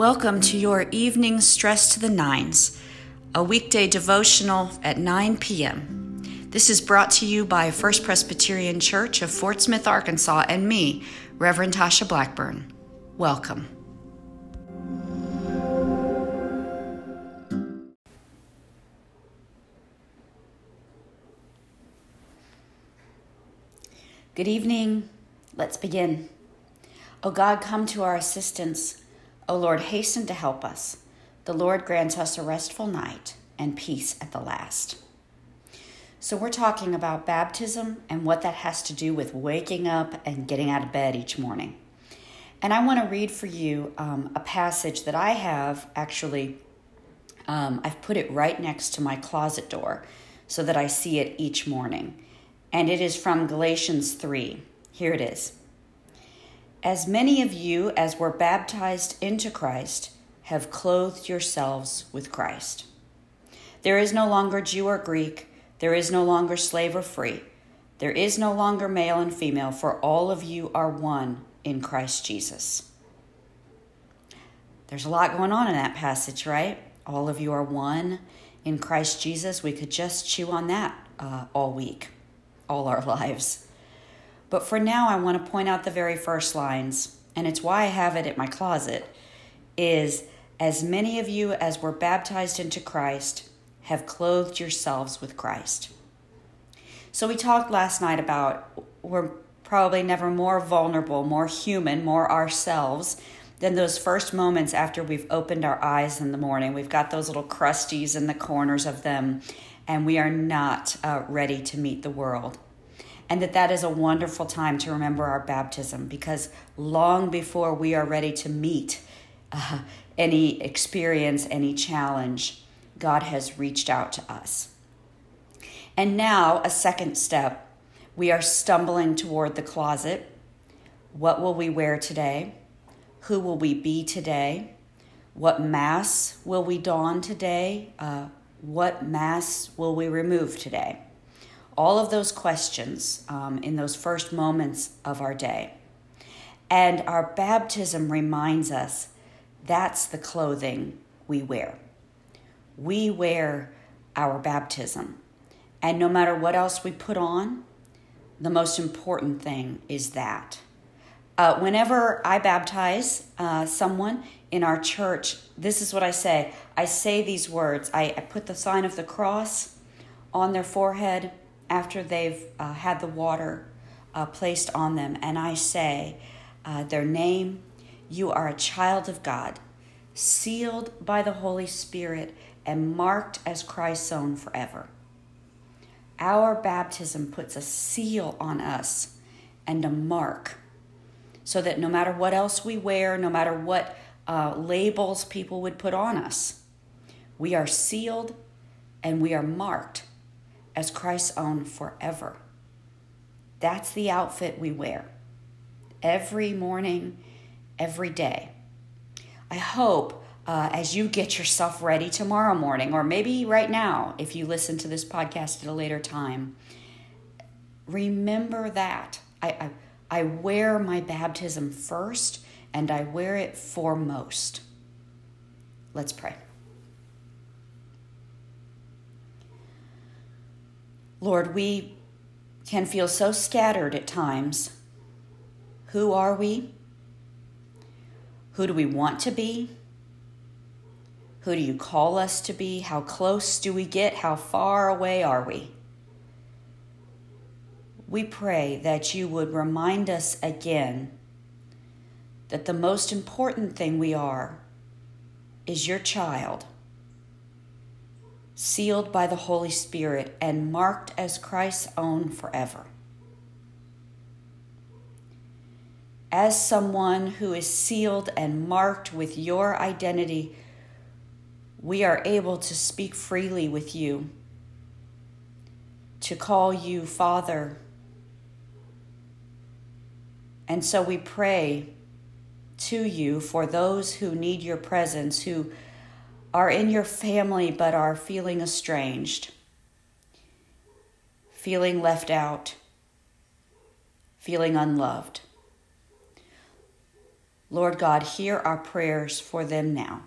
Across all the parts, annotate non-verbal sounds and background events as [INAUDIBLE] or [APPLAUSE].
Welcome to your evening Stress to the Nines, a weekday devotional at 9 p.m. This is brought to you by First Presbyterian Church of Fort Smith, Arkansas, and me, Reverend Tasha Blackburn. Welcome. Good evening. Let's begin. O oh God, come to our assistance. O Lord, hasten to help us. The Lord grants us a restful night and peace at the last. So, we're talking about baptism and what that has to do with waking up and getting out of bed each morning. And I want to read for you um, a passage that I have actually, um, I've put it right next to my closet door so that I see it each morning. And it is from Galatians 3. Here it is. As many of you as were baptized into Christ have clothed yourselves with Christ. There is no longer Jew or Greek, there is no longer slave or free, there is no longer male and female, for all of you are one in Christ Jesus. There's a lot going on in that passage, right? All of you are one in Christ Jesus. We could just chew on that uh, all week, all our [LAUGHS] lives. But for now, I want to point out the very first lines, and it's why I have it at my closet, is as many of you as were baptized into Christ have clothed yourselves with Christ. So we talked last night about we're probably never more vulnerable, more human, more ourselves than those first moments after we've opened our eyes in the morning. We've got those little crusties in the corners of them, and we are not uh, ready to meet the world and that that is a wonderful time to remember our baptism because long before we are ready to meet uh, any experience, any challenge, God has reached out to us. And now, a second step, we are stumbling toward the closet. What will we wear today? Who will we be today? What mass will we don today? Uh, what mass will we remove today? All of those questions um, in those first moments of our day. And our baptism reminds us that's the clothing we wear. We wear our baptism. And no matter what else we put on, the most important thing is that. Uh, whenever I baptize uh, someone in our church, this is what I say. I say these words. I, I put the sign of the cross on their forehead after they've uh, had the water uh, placed on them, and I say uh, their name, you are a child of God, sealed by the Holy Spirit, and marked as Christ's own forever. Our baptism puts a seal on us and a mark so that no matter what else we wear, no matter what uh, labels people would put on us, we are sealed and we are marked as Christ's own forever. That's the outfit we wear every morning, every day. I hope uh, as you get yourself ready tomorrow morning, or maybe right now, if you listen to this podcast at a later time, remember that. I, I, I wear my baptism first and I wear it foremost. Let's pray. Lord, we can feel so scattered at times. Who are we? Who do we want to be? Who do you call us to be? How close do we get? How far away are we? We pray that you would remind us again that the most important thing we are is your child sealed by the Holy Spirit, and marked as Christ's own forever. As someone who is sealed and marked with your identity, we are able to speak freely with you, to call you Father. And so we pray to you for those who need your presence, who are in your family but are feeling estranged, feeling left out, feeling unloved. Lord God, hear our prayers for them now.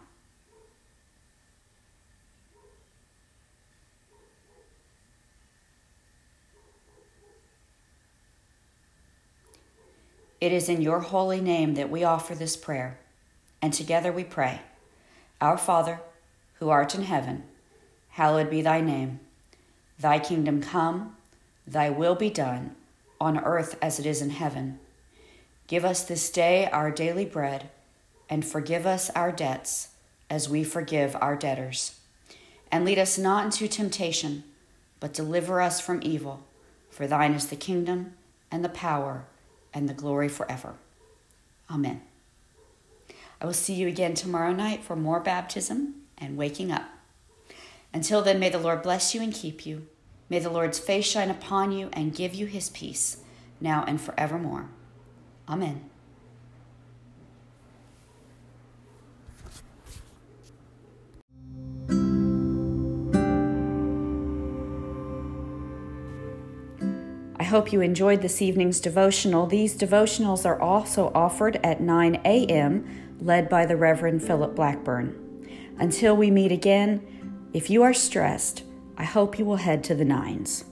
It is in your holy name that we offer this prayer, and together we pray Our Father, who art in heaven, hallowed be thy name. Thy kingdom come, thy will be done, on earth as it is in heaven. Give us this day our daily bread, and forgive us our debts as we forgive our debtors. And lead us not into temptation, but deliver us from evil. For thine is the kingdom, and the power, and the glory forever. Amen. I will see you again tomorrow night for more baptism and waking up. Until then, may the Lord bless you and keep you. May the Lord's face shine upon you and give you his peace, now and forevermore. Amen. I hope you enjoyed this evening's devotional. These devotionals are also offered at 9 a.m., led by the Reverend Philip Blackburn. Until we meet again, if you are stressed, I hope you will head to the nines.